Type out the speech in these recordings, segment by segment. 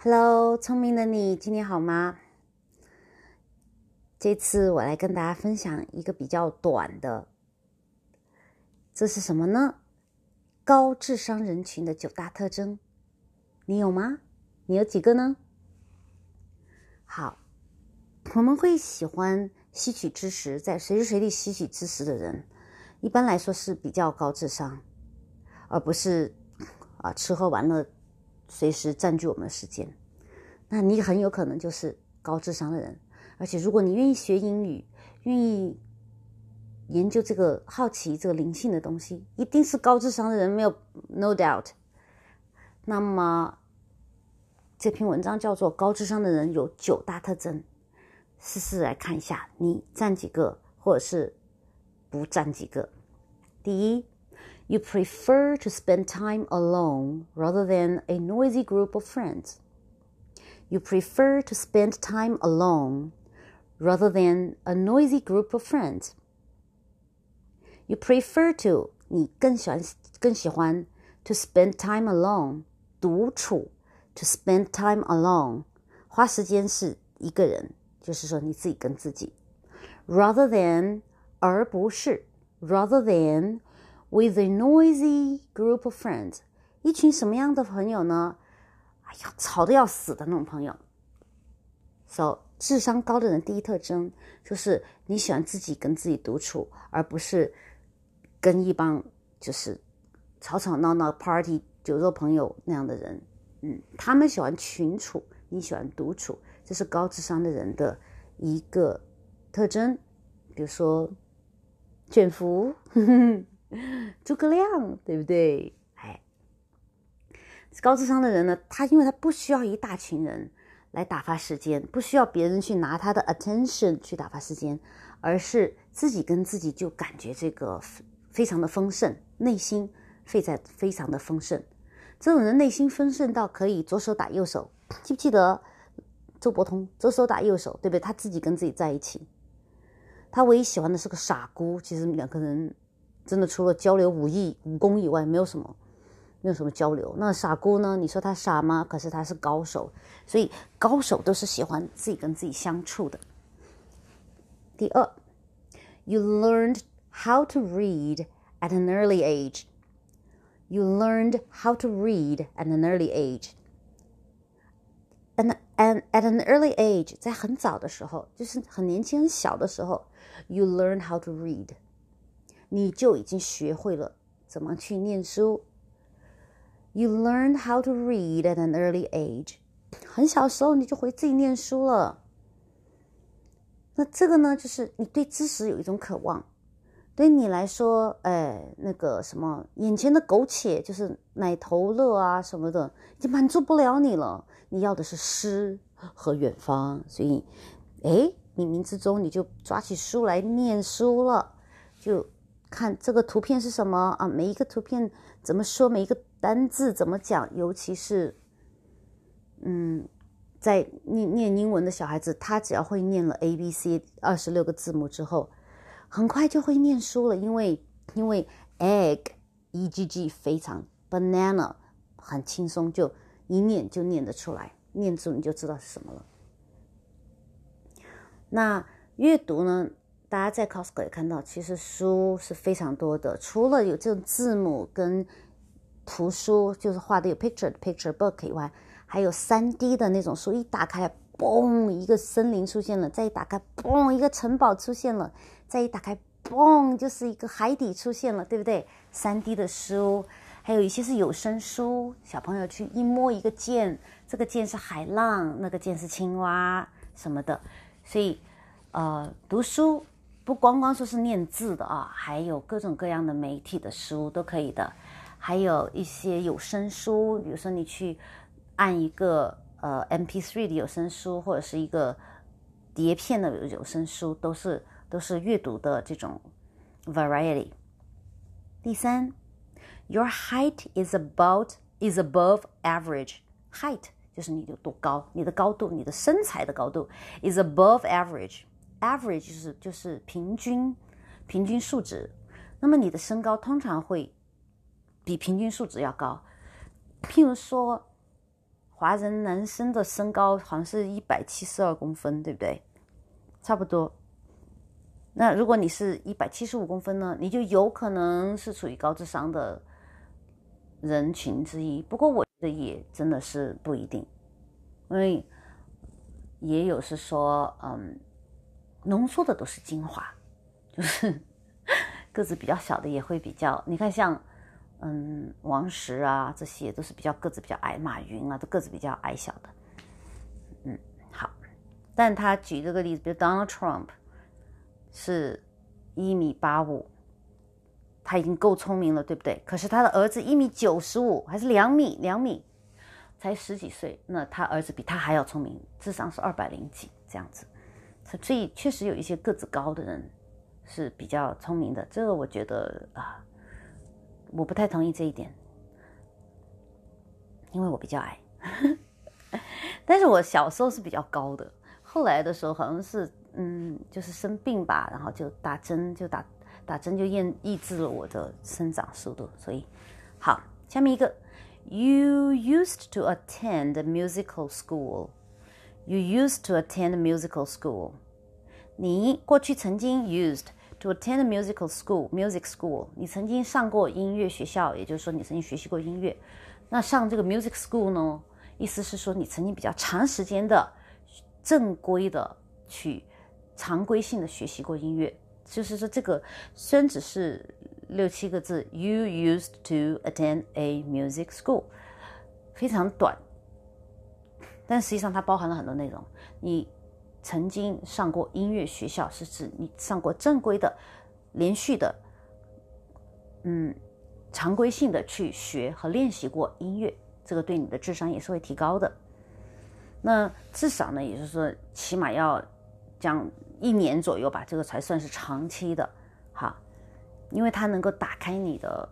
Hello，聪明的你，今天好吗？这次我来跟大家分享一个比较短的，这是什么呢？高智商人群的九大特征，你有吗？你有几个呢？好，我们会喜欢吸取知识，在随时随地吸取知识的人，一般来说是比较高智商，而不是啊吃喝玩乐随时占据我们的时间。那你很有可能就是高智商的人，而且如果你愿意学英语，愿意研究这个好奇这个灵性的东西，一定是高智商的人，没有 no doubt。那么。这篇文章叫做《高智商的人有九大特征》，试试来看一下，你占几个，或者是不占几个。第一 ，You prefer to spend time alone rather than a noisy group of friends. You prefer to spend time alone rather than a noisy group of friends. You prefer to 你更喜欢更喜欢 to spend time alone 独处。To spend time alone，花时间是一个人，就是说你自己跟自己。Rather than，而不是。Rather than with a noisy group of friends，一群什么样的朋友呢？哎呀，吵得要死的那种朋友。So，智商高的人第一特征就是你喜欢自己跟自己独处，而不是跟一帮就是吵吵闹闹、party 酒肉朋友那样的人。嗯，他们喜欢群处，你喜欢独处，这是高智商的人的一个特征。比如说，卷福、诸葛亮，对不对？哎，高智商的人呢，他因为他不需要一大群人来打发时间，不需要别人去拿他的 attention 去打发时间，而是自己跟自己就感觉这个非常的丰盛，内心非在非常的丰盛。这种人内心丰盛到可以左手打右手，记不记得周伯通左手打右手，对不对？他自己跟自己在一起，他唯一喜欢的是个傻姑。其实两个人真的除了交流武艺武功以外，没有什么，没有什么交流。那傻姑呢？你说他傻吗？可是他是高手，所以高手都是喜欢自己跟自己相处的。第二，You learned how to read at an early age. you learned how to read at an early age. And, and at an early age，在很早的时候，就是很年轻、很小的时候，you learn how to read， 你就已经学会了怎么去念书。You learned how to read at an early age，很小时候你就会自己念书了。那这个呢，就是你对知识有一种渴望。对你来说，哎，那个什么，眼前的苟且就是奶头乐啊什么的，已经满足不了你了。你要的是诗和远方，所以，哎，冥冥之中你就抓起书来念书了，就看这个图片是什么啊？每一个图片怎么说？每一个单字怎么讲？尤其是，嗯，在念念英文的小孩子，他只要会念了 A B C 二十六个字母之后。很快就会念书了，因为因为 egg e g g 非常 banana 很轻松，就一念就念得出来，念住你就知道是什么了。那阅读呢？大家在 Costco 也看到，其实书是非常多的，除了有这种字母跟图书，就是画的有 picture picture book 以外，还有三 D 的那种书，一打开，嘣，一个森林出现了；再一打开，嘣，一个城堡出现了。再一打开，嘣，就是一个海底出现了，对不对？三 D 的书，还有一些是有声书，小朋友去一摸一个剑，这个剑是海浪，那个剑是青蛙什么的。所以，呃，读书不光光说是念字的啊，还有各种各样的媒体的书都可以的，还有一些有声书，比如说你去按一个呃 MP3 的有声书，或者是一个碟片的有声书，都是。都是阅读的这种 variety。第三，Your height is about is above average. Height 就是你有多高，你的高度，你的身材的高度 is above average. Average 就是就是平均平均数值。那么你的身高通常会比平均数值要高。譬如说，华人男生的身高好像是一百七十二公分，对不对？差不多。那如果你是一百七十五公分呢，你就有可能是处于高智商的人群之一。不过我觉得也真的是不一定，因为也有是说，嗯，浓缩的都是精华，就是 个子比较小的也会比较。你看像，嗯，王石啊这些都是比较个子比较矮，马云啊都个子比较矮小的。嗯，好。但他举这个例子，比如 Donald Trump。是一米八五，他已经够聪明了，对不对？可是他的儿子一米九十五，还是两米两米，才十几岁，那他儿子比他还要聪明，智商是二百零几这样子。所以确实有一些个子高的人是比较聪明的，这个我觉得啊，我不太同意这一点，因为我比较矮，但是我小时候是比较高的，后来的时候好像是。嗯，就是生病吧，然后就打针，就打打针就抑抑制了我的生长速度。所以，好，下面一个，You used to attend musical school. You used to attend musical school. 你过去曾经 used to attend musical school, music school. 你曾经上过音乐学校，也就是说你曾经学习过音乐。那上这个 music school 呢，意思是说你曾经比较长时间的正规的去。常规性的学习过音乐，就是说这个虽然只是六七个字，You used to attend a music school，非常短，但实际上它包含了很多内容。你曾经上过音乐学校，是指你上过正规的、连续的，嗯，常规性的去学和练习过音乐，这个对你的智商也是会提高的。那至少呢，也就是说，起码要讲。一年左右吧，这个才算是长期的，哈，因为它能够打开你的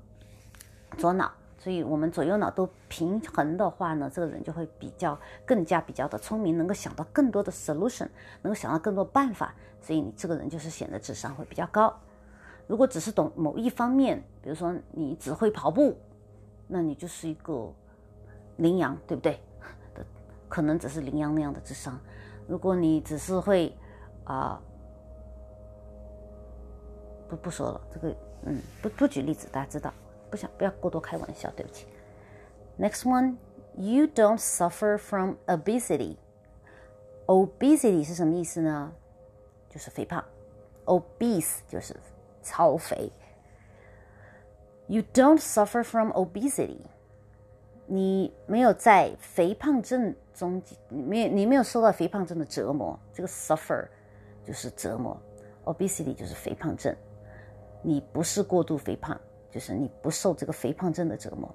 左脑，所以我们左右脑都平衡的话呢，这个人就会比较更加比较的聪明，能够想到更多的 solution，能够想到更多办法，所以你这个人就是显得智商会比较高。如果只是懂某一方面，比如说你只会跑步，那你就是一个羚羊，对不对？可能只是羚羊那样的智商。如果你只是会啊，不不说了，这个嗯，不不举例子，大家知道，不想不要过多开玩笑，对不起。Next one, you don't suffer from obesity. Obesity 是什么意思呢？就是肥胖，obese 就是超肥。You don't suffer from obesity. 你没有在肥胖症中，没有你没有受到肥胖症的折磨。这个 suffer。就是折磨，obesity 就是肥胖症，你不是过度肥胖， 就是你不受这个肥胖症的折磨。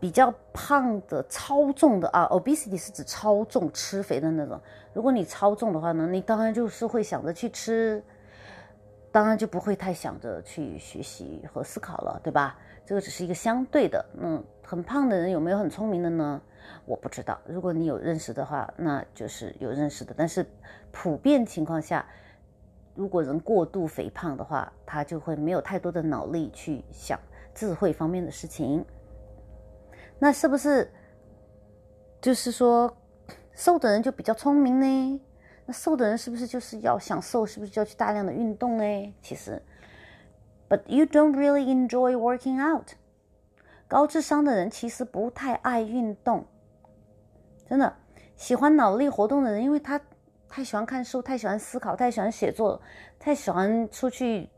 比较胖的、超重的啊，obesity 是指超重、吃肥的那种。如果你超重的话呢，你当然就是会想着去吃，当然就不会太想着去学习和思考了，对吧？这个只是一个相对的。嗯，很胖的人有没有很聪明的呢？我不知道，如果你有认识的话，那就是有认识的。但是普遍情况下，如果人过度肥胖的话，他就会没有太多的脑力去想智慧方面的事情。那是不是就是说瘦的人就比较聪明呢？那瘦的人是不是就是要想瘦，是不是就要去大量的运动呢？其实，But you don't really enjoy working out。高智商的人其实不太爱运动。真的喜欢脑力活动的人，因为他太喜欢看书，太喜欢思考，太喜欢写作，太喜欢出去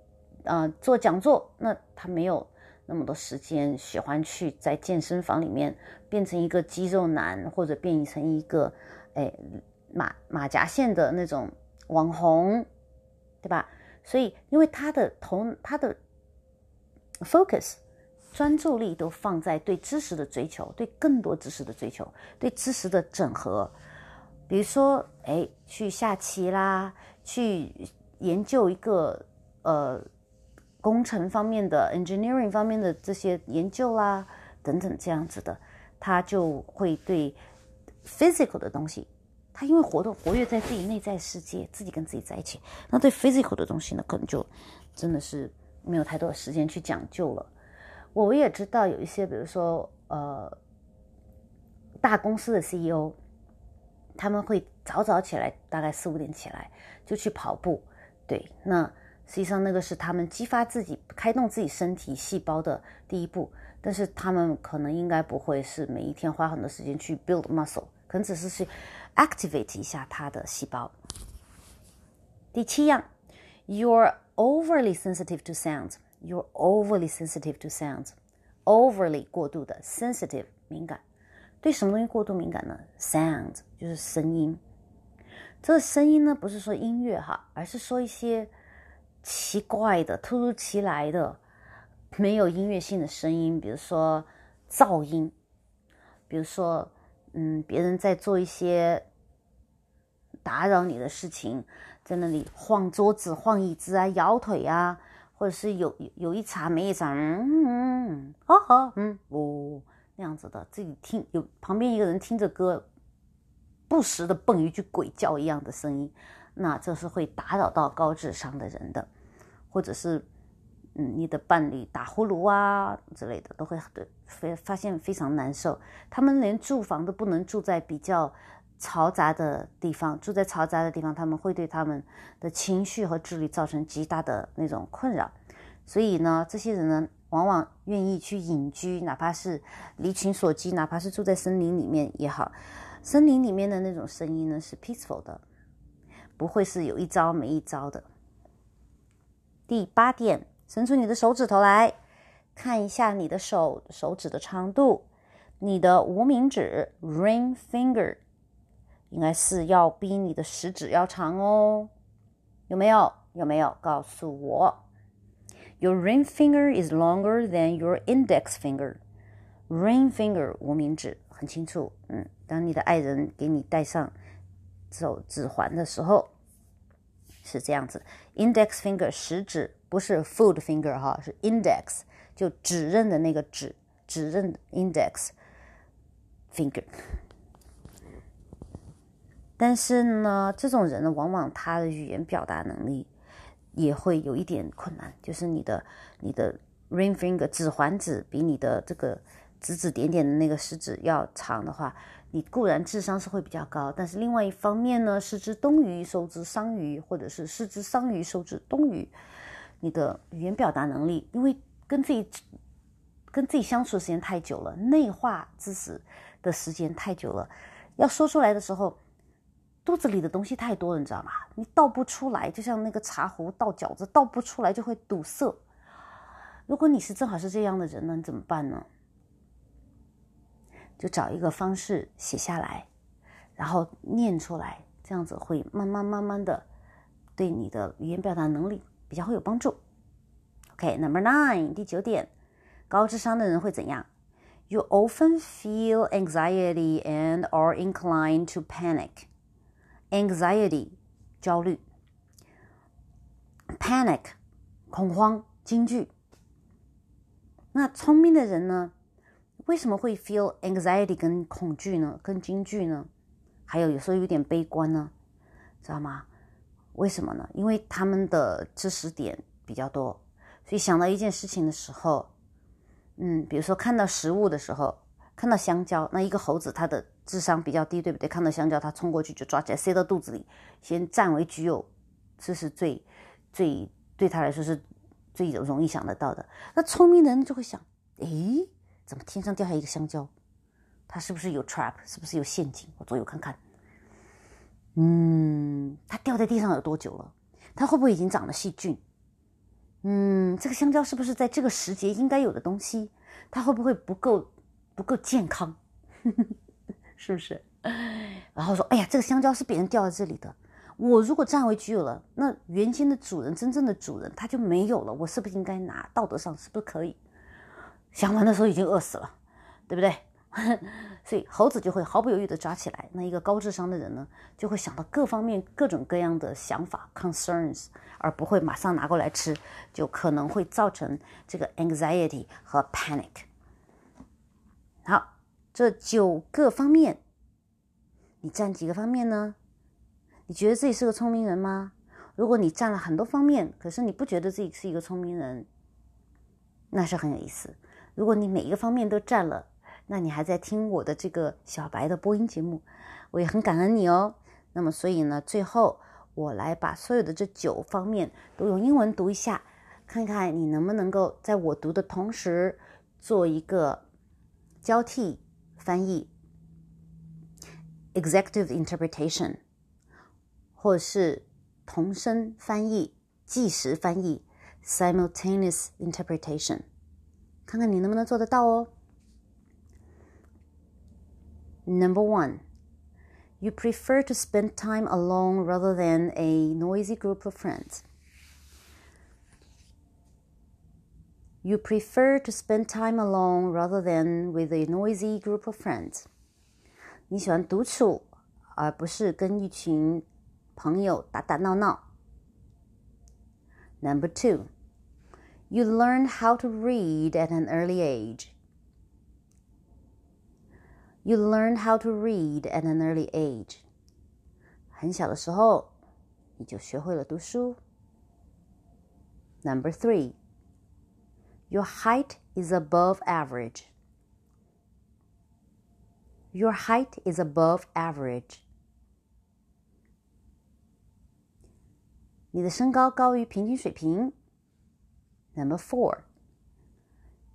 啊做讲座。那他没有那么多时间，喜欢去在健身房里面变成一个肌肉男，或者变成一个哎马马甲线的那种网红，对吧？所以，因为他的头他的 focus。专注力都放在对知识的追求，对更多知识的追求，对知识的整合。比如说，哎，去下棋啦，去研究一个呃工程方面的 engineering 方面的这些研究啦，等等这样子的，他就会对 physical 的东西，他因为活动活跃在自己内在世界，自己跟自己在一起，那对 physical 的东西呢，可能就真的是没有太多的时间去讲究了。我也知道有一些，比如说，呃，大公司的 CEO，他们会早早起来，大概四五点起来就去跑步。对，那实际上那个是他们激发自己、开动自己身体细胞的第一步。但是他们可能应该不会是每一天花很多时间去 build muscle，可能只是去 activate 一下他的细胞。第七样，you're overly sensitive to sounds。you're overly sensitive to sounds。overly 过度的，sensitive 敏感。对什么东西过度敏感呢？sound 就是声音。这个声音呢，不是说音乐哈，而是说一些奇怪的、突如其来的。没有音乐性的声音，比如说噪音，比如说，嗯，别人在做一些打扰你的事情，在那里晃桌子、晃椅子啊、摇腿啊，或者是有有一茬没一茬，嗯嗯，哈哈，嗯哦，那样子的，自己听有旁边一个人听着歌，不时的蹦一句鬼叫一样的声音，那这是会打扰到高智商的人的，或者是。嗯，你的伴侣打呼噜啊之类的，都会对非发现非常难受。他们连住房都不能住在比较嘈杂的地方，住在嘈杂的地方，他们会对他们的情绪和智力造成极大的那种困扰。所以呢，这些人呢，往往愿意去隐居，哪怕是离群所居，哪怕是住在森林里面也好。森林里面的那种声音呢，是 peaceful 的，不会是有一招没一招的。第八点。伸出你的手指头来看一下你的手手指的长度，你的无名指 （ring finger） 应该是要比你的食指要长哦，有没有？有没有？告诉我 ，Your ring finger is longer than your index finger. Ring finger 无名指很清楚，嗯，当你的爱人给你戴上手指环的时候是这样子，index finger 食指。不是 food finger 哈，是 index，就指认的那个指，指认 index finger。但是呢，这种人呢，往往他的语言表达能力 也会有一点困难，就是你的你的 ring finger 指环指比你的这个指指点点的那个食指要长的话。你固然智商是会比较高，但是另外一方面呢，失之东隅，收之桑榆，或者是失之桑榆，收之东隅。你的语言表达能力，因为跟自己跟自己相处的时间太久了，内化知识的时间太久了，要说出来的时候，肚子里的东西太多了，你知道吗？你倒不出来，就像那个茶壶倒饺子，倒不出来就会堵塞。如果你是正好是这样的人呢，你怎么办呢？就找一个方式写下来，然后念出来，这样子会慢慢慢慢的对你的语言表达能力。比较会有帮助。OK，Number nine，第九点，高智商的人会怎样？You often feel anxiety and are inclined to panic. Anxiety，焦虑；panic，恐慌、惊惧。那聪明的人呢？为什么会 feel anxiety 跟恐惧呢？跟惊惧呢？还有有时候有点悲观呢？知道吗？为什么呢？因为他们的知识点比较多，所以想到一件事情的时候，嗯，比如说看到食物的时候，看到香蕉，那一个猴子它的智商比较低，对不对？看到香蕉，它冲过去就抓起来塞到肚子里，先占为己有，这是最最对他来说是最容易想得到的。那聪明的人就会想，诶，怎么天上掉下一个香蕉？它是不是有 trap？是不是有陷阱？我左右看看。嗯，它掉在地上有多久了？它会不会已经长了细菌？嗯，这个香蕉是不是在这个时节应该有的东西？它会不会不够不够健康？是不是？然后说，哎呀，这个香蕉是别人掉在这里的，我如果占为己有了，那原先的主人，真正的主人他就没有了，我是不是应该拿？道德上是不是可以？想完的时候已经饿死了，对不对？所以猴子就会毫不犹豫地抓起来。那一个高智商的人呢，就会想到各方面各种各样的想法 concerns，而不会马上拿过来吃，就可能会造成这个 anxiety 和 panic。好，这九个方面，你占几个方面呢？你觉得自己是个聪明人吗？如果你占了很多方面，可是你不觉得自己是一个聪明人，那是很有意思。如果你每一个方面都占了，那你还在听我的这个小白的播音节目，我也很感恩你哦。那么，所以呢，最后我来把所有的这九方面都用英文读一下，看看你能不能够在我读的同时做一个交替翻译 （executive interpretation） 或者是同声翻译、即时翻译 （simultaneous interpretation），看看你能不能做得到哦。Number one. You prefer to spend time alone rather than a noisy group of friends. You prefer to spend time alone rather than with a noisy group of friends. 你喜欢独处，而不是跟一群朋友打打闹闹。Number two, you learn how to read at an early age. You learn how to read at an early age. 很小的时候，你就学会了读书。Number three, your height is above average. Your height is above average. 你的身高高于平均水平。Number four,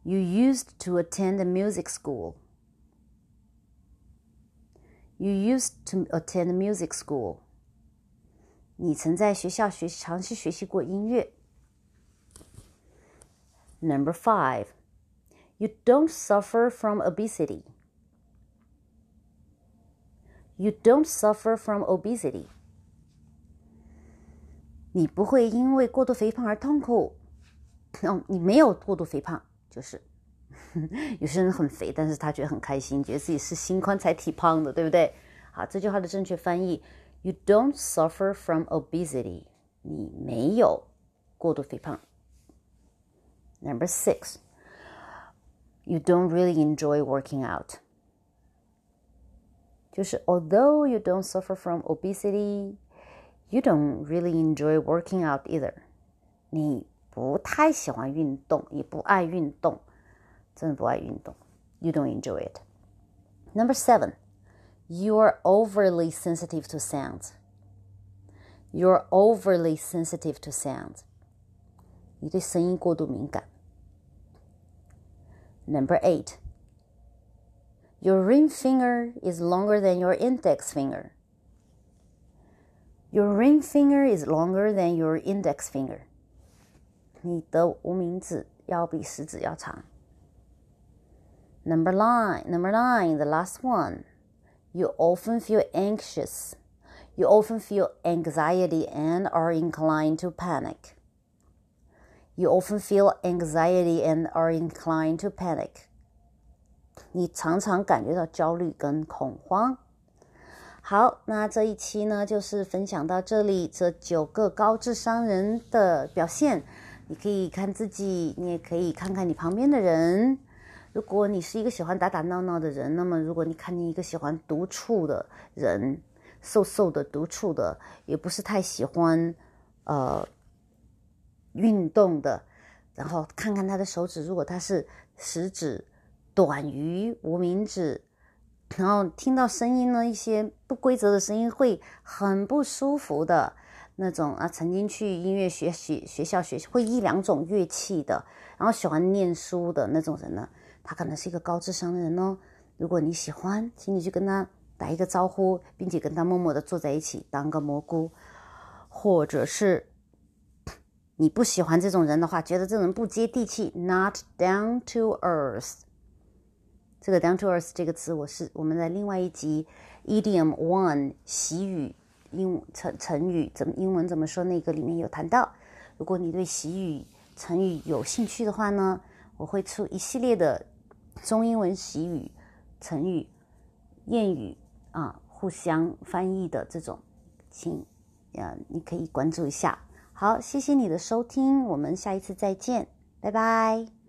you used to attend a music school. You used to attend music school. 你曾在学校学长期学习过音乐。 Number five, you don't suffer from obesity. You don't suffer from obesity. 你不会因为过度肥胖而痛苦。哦，你没有过度肥胖，就是有些人很肥，但是他觉得很开心，觉得自己是心宽才体胖的，对不对？好，这句话的正确翻译：You don't suffer from obesity。你没有过度肥胖。 Number six, you don't really enjoy working out. 就是 although you don't suffer from obesity, you don't really enjoy working out either. 你不太喜欢运动，也不爱运动。真的不爱运动。You don't enjoy it. Number seven, you are overly sensitive to sounds. You're overly sensitive to sounds. 你对声音过度敏感。 Number eight, your ring finger is longer than your index finger. Your ring finger is longer than your index finger. 你的无名指要比食指要长。Number nine, number nine, the last one. You often feel anxious. You often feel anxiety and are inclined to panic. You often feel anxiety and are inclined to panic. 你常常感觉到焦虑跟恐慌。好，那这一期呢，就是分享到这里，这九个高智商人的表现，你可以看自己，你也可以看看你旁边的人。如果你是一个喜欢打打闹闹的人，那么如果你看见一个喜欢独处的人，瘦瘦的、独处的，也不是太喜欢呃运动的，然后看看他的手指，如果他是食指短于无名指，然后听到声音呢，一些不规则的声音会很不舒服的那种啊，曾经去音乐学习学校学习会一两种乐器的，然后喜欢念书的那种人呢。他可能是一个高智商的人哦。如果你喜欢，请你去跟他打一个招呼，并且跟他默默的坐在一起当个蘑菇。或者是你不喜欢这种人的话，觉得这种人不接地气，not down to earth。这个 down to earth 这个词，我是我们在另外一集 idiom one 习语英成成语怎么英文怎么说那个里面有谈到。如果你对习语成语有兴趣的话呢，我会出一系列的。中英文习语、成语、谚语啊，互相翻译的这种，请呃，你可以关注一下。好，谢谢你的收听，我们下一次再见，拜拜。